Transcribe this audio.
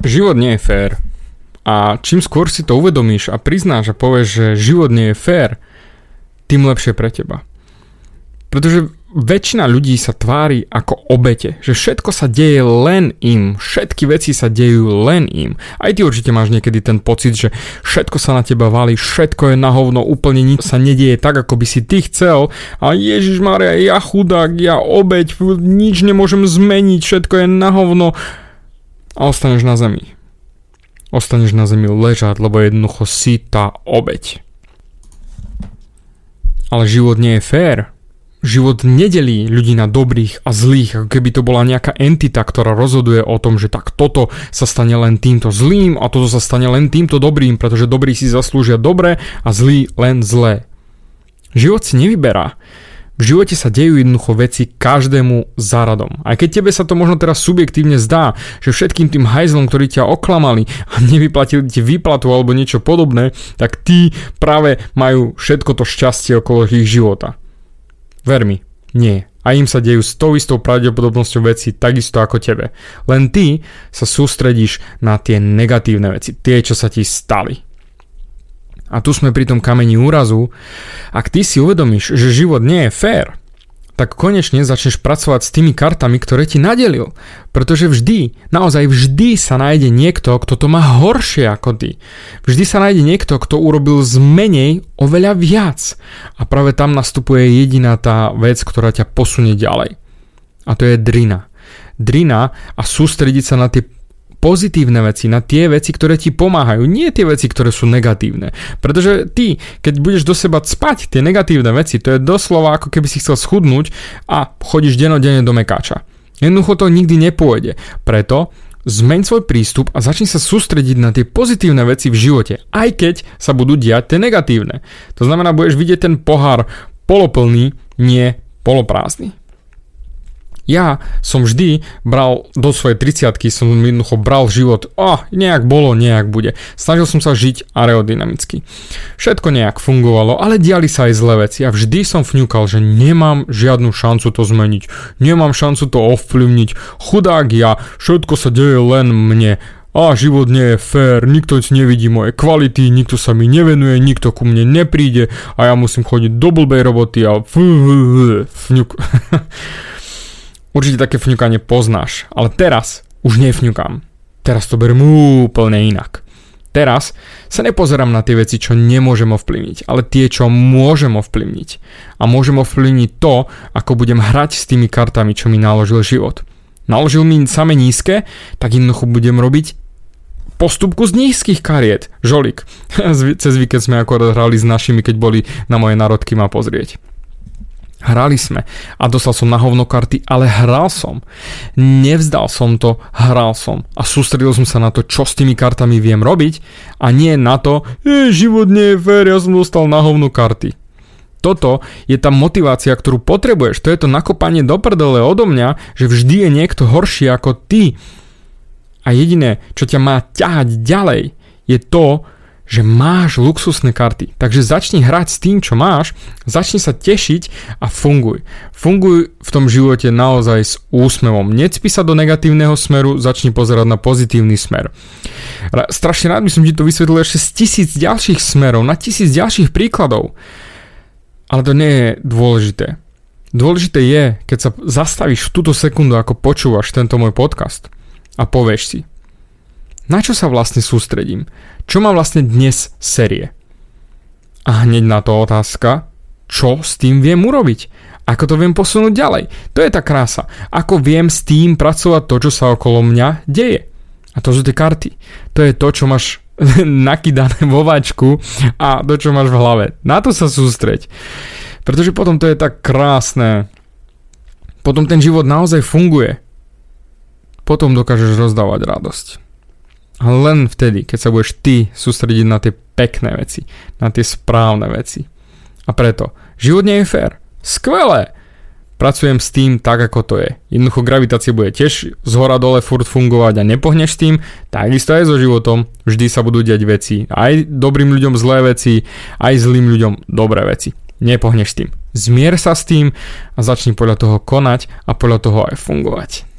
Život nie je fér. A čím skôr si to uvedomíš a priznáš a povieš, že život nie je fér, tým lepšie pre teba. Pretože väčšina ľudí sa tvári ako obete, že všetko sa deje len im, všetky veci sa dejú len im. Aj ty určite máš niekedy ten pocit, že všetko sa na teba valí, všetko je na hovno, úplne nič sa nedieje tak, ako by si ty chcel a Ježiš Maria, ja chudák, ja obeť, nič nemôžem zmeniť, všetko je na hovno a ostaneš na zemi. Ostaneš na zemi ležať, lebo jednoducho si tá obeď. Ale život nie je fér. Život nedelí ľudí na dobrých a zlých, ako keby to bola nejaká entita, ktorá rozhoduje o tom, že tak toto sa stane len týmto zlým a toto sa stane len týmto dobrým, pretože dobrí si zaslúžia dobre a zlí len zlé. Život si nevyberá. V živote sa dejú jednoducho veci každému záradom. Aj keď tebe sa to možno teraz subjektívne zdá, že všetkým tým hajzlom, ktorí ťa oklamali a nevyplatili ti výplatu alebo niečo podobné, tak tí práve majú všetko to šťastie okolo ich života. Ver mi, nie. A im sa dejú s tou istou pravdepodobnosťou veci takisto ako tebe. Len ty sa sústredíš na tie negatívne veci, tie, čo sa ti stali. A tu sme pri tom kameni úrazu. Ak ty si uvedomíš, že život nie je fér, tak konečne začneš pracovať s tými kartami, ktoré ti nadelil. Pretože vždy, naozaj vždy sa nájde niekto, kto to má horšie ako ty. Vždy sa nájde niekto, kto urobil z menej oveľa viac. A práve tam nastupuje jediná tá vec, ktorá ťa posunie ďalej. A to je drina. Drina a sústrediť sa na tie pozitívne veci, na tie veci, ktoré ti pomáhajú, nie tie veci, ktoré sú negatívne. Pretože ty, keď budeš do seba spať tie negatívne veci, to je doslova ako keby si chcel schudnúť a chodíš denodene do mekáča. Jednoducho to nikdy nepôjde. Preto zmeň svoj prístup a začni sa sústrediť na tie pozitívne veci v živote, aj keď sa budú diať tie negatívne. To znamená, budeš vidieť ten pohár poloplný, nie poloprázdny. Ja som vždy bral do svojej 30 som jednoducho bral život, oh, nejak bolo, nejak bude. Snažil som sa žiť aerodynamicky. Všetko nejak fungovalo, ale diali sa aj zlé veci a vždy som vňukal, že nemám žiadnu šancu to zmeniť, nemám šancu to ovplyvniť, chudák ja, všetko sa deje len mne, a život nie je fér, nikto nevidí moje kvality, nikto sa mi nevenuje, nikto ku mne nepríde a ja musím chodiť do blbej roboty a fňuk. Určite také fňukanie poznáš, ale teraz už nefňukám. Teraz to beriem úplne inak. Teraz sa nepozerám na tie veci, čo nemôžem ovplyvniť, ale tie, čo môžem ovplyvniť. A môžem ovplyvniť to, ako budem hrať s tými kartami, čo mi naložil život. Naložil mi same nízke, tak jednoducho budem robiť postupku z nízkych kariet. Žolik. Cez víkend sme akorát hrali s našimi, keď boli na moje narodky ma pozrieť. Hrali sme a dostal som na hovno karty, ale hral som. Nevzdal som to, hral som a sústredil som sa na to, čo s tými kartami viem robiť a nie na to, že život nie je fér, ja som dostal na hovno karty. Toto je tá motivácia, ktorú potrebuješ. To je to nakopanie do prdele odo mňa, že vždy je niekto horší ako ty. A jediné, čo ťa má ťahať ďalej, je to, že máš luxusné karty. Takže začni hrať s tým, čo máš, začni sa tešiť a funguj. Funguj v tom živote naozaj s úsmevom. Necpi sa do negatívneho smeru, začni pozerať na pozitívny smer. Strašne rád by som ti to vysvetlil ešte z tisíc ďalších smerov, na tisíc ďalších príkladov. Ale to nie je dôležité. Dôležité je, keď sa zastavíš v túto sekundu, ako počúvaš tento môj podcast a povieš si, na čo sa vlastne sústredím? čo má vlastne dnes série. A hneď na to otázka, čo s tým viem urobiť? Ako to viem posunúť ďalej? To je tá krása. Ako viem s tým pracovať to, čo sa okolo mňa deje? A to sú tie karty. To je to, čo máš nakydané vo vačku a to, čo máš v hlave. Na to sa sústreť. Pretože potom to je tak krásne. Potom ten život naozaj funguje. Potom dokážeš rozdávať radosť. Len vtedy, keď sa budeš ty sústrediť na tie pekné veci, na tie správne veci. A preto, život nie je fér. Skvelé! Pracujem s tým tak, ako to je. Jednoducho gravitácia bude tiež z hora dole furt fungovať a nepohneš tým, takisto aj so životom. Vždy sa budú diať veci. Aj dobrým ľuďom zlé veci, aj zlým ľuďom dobré veci. Nepohneš tým. Zmier sa s tým a začni podľa toho konať a podľa toho aj fungovať.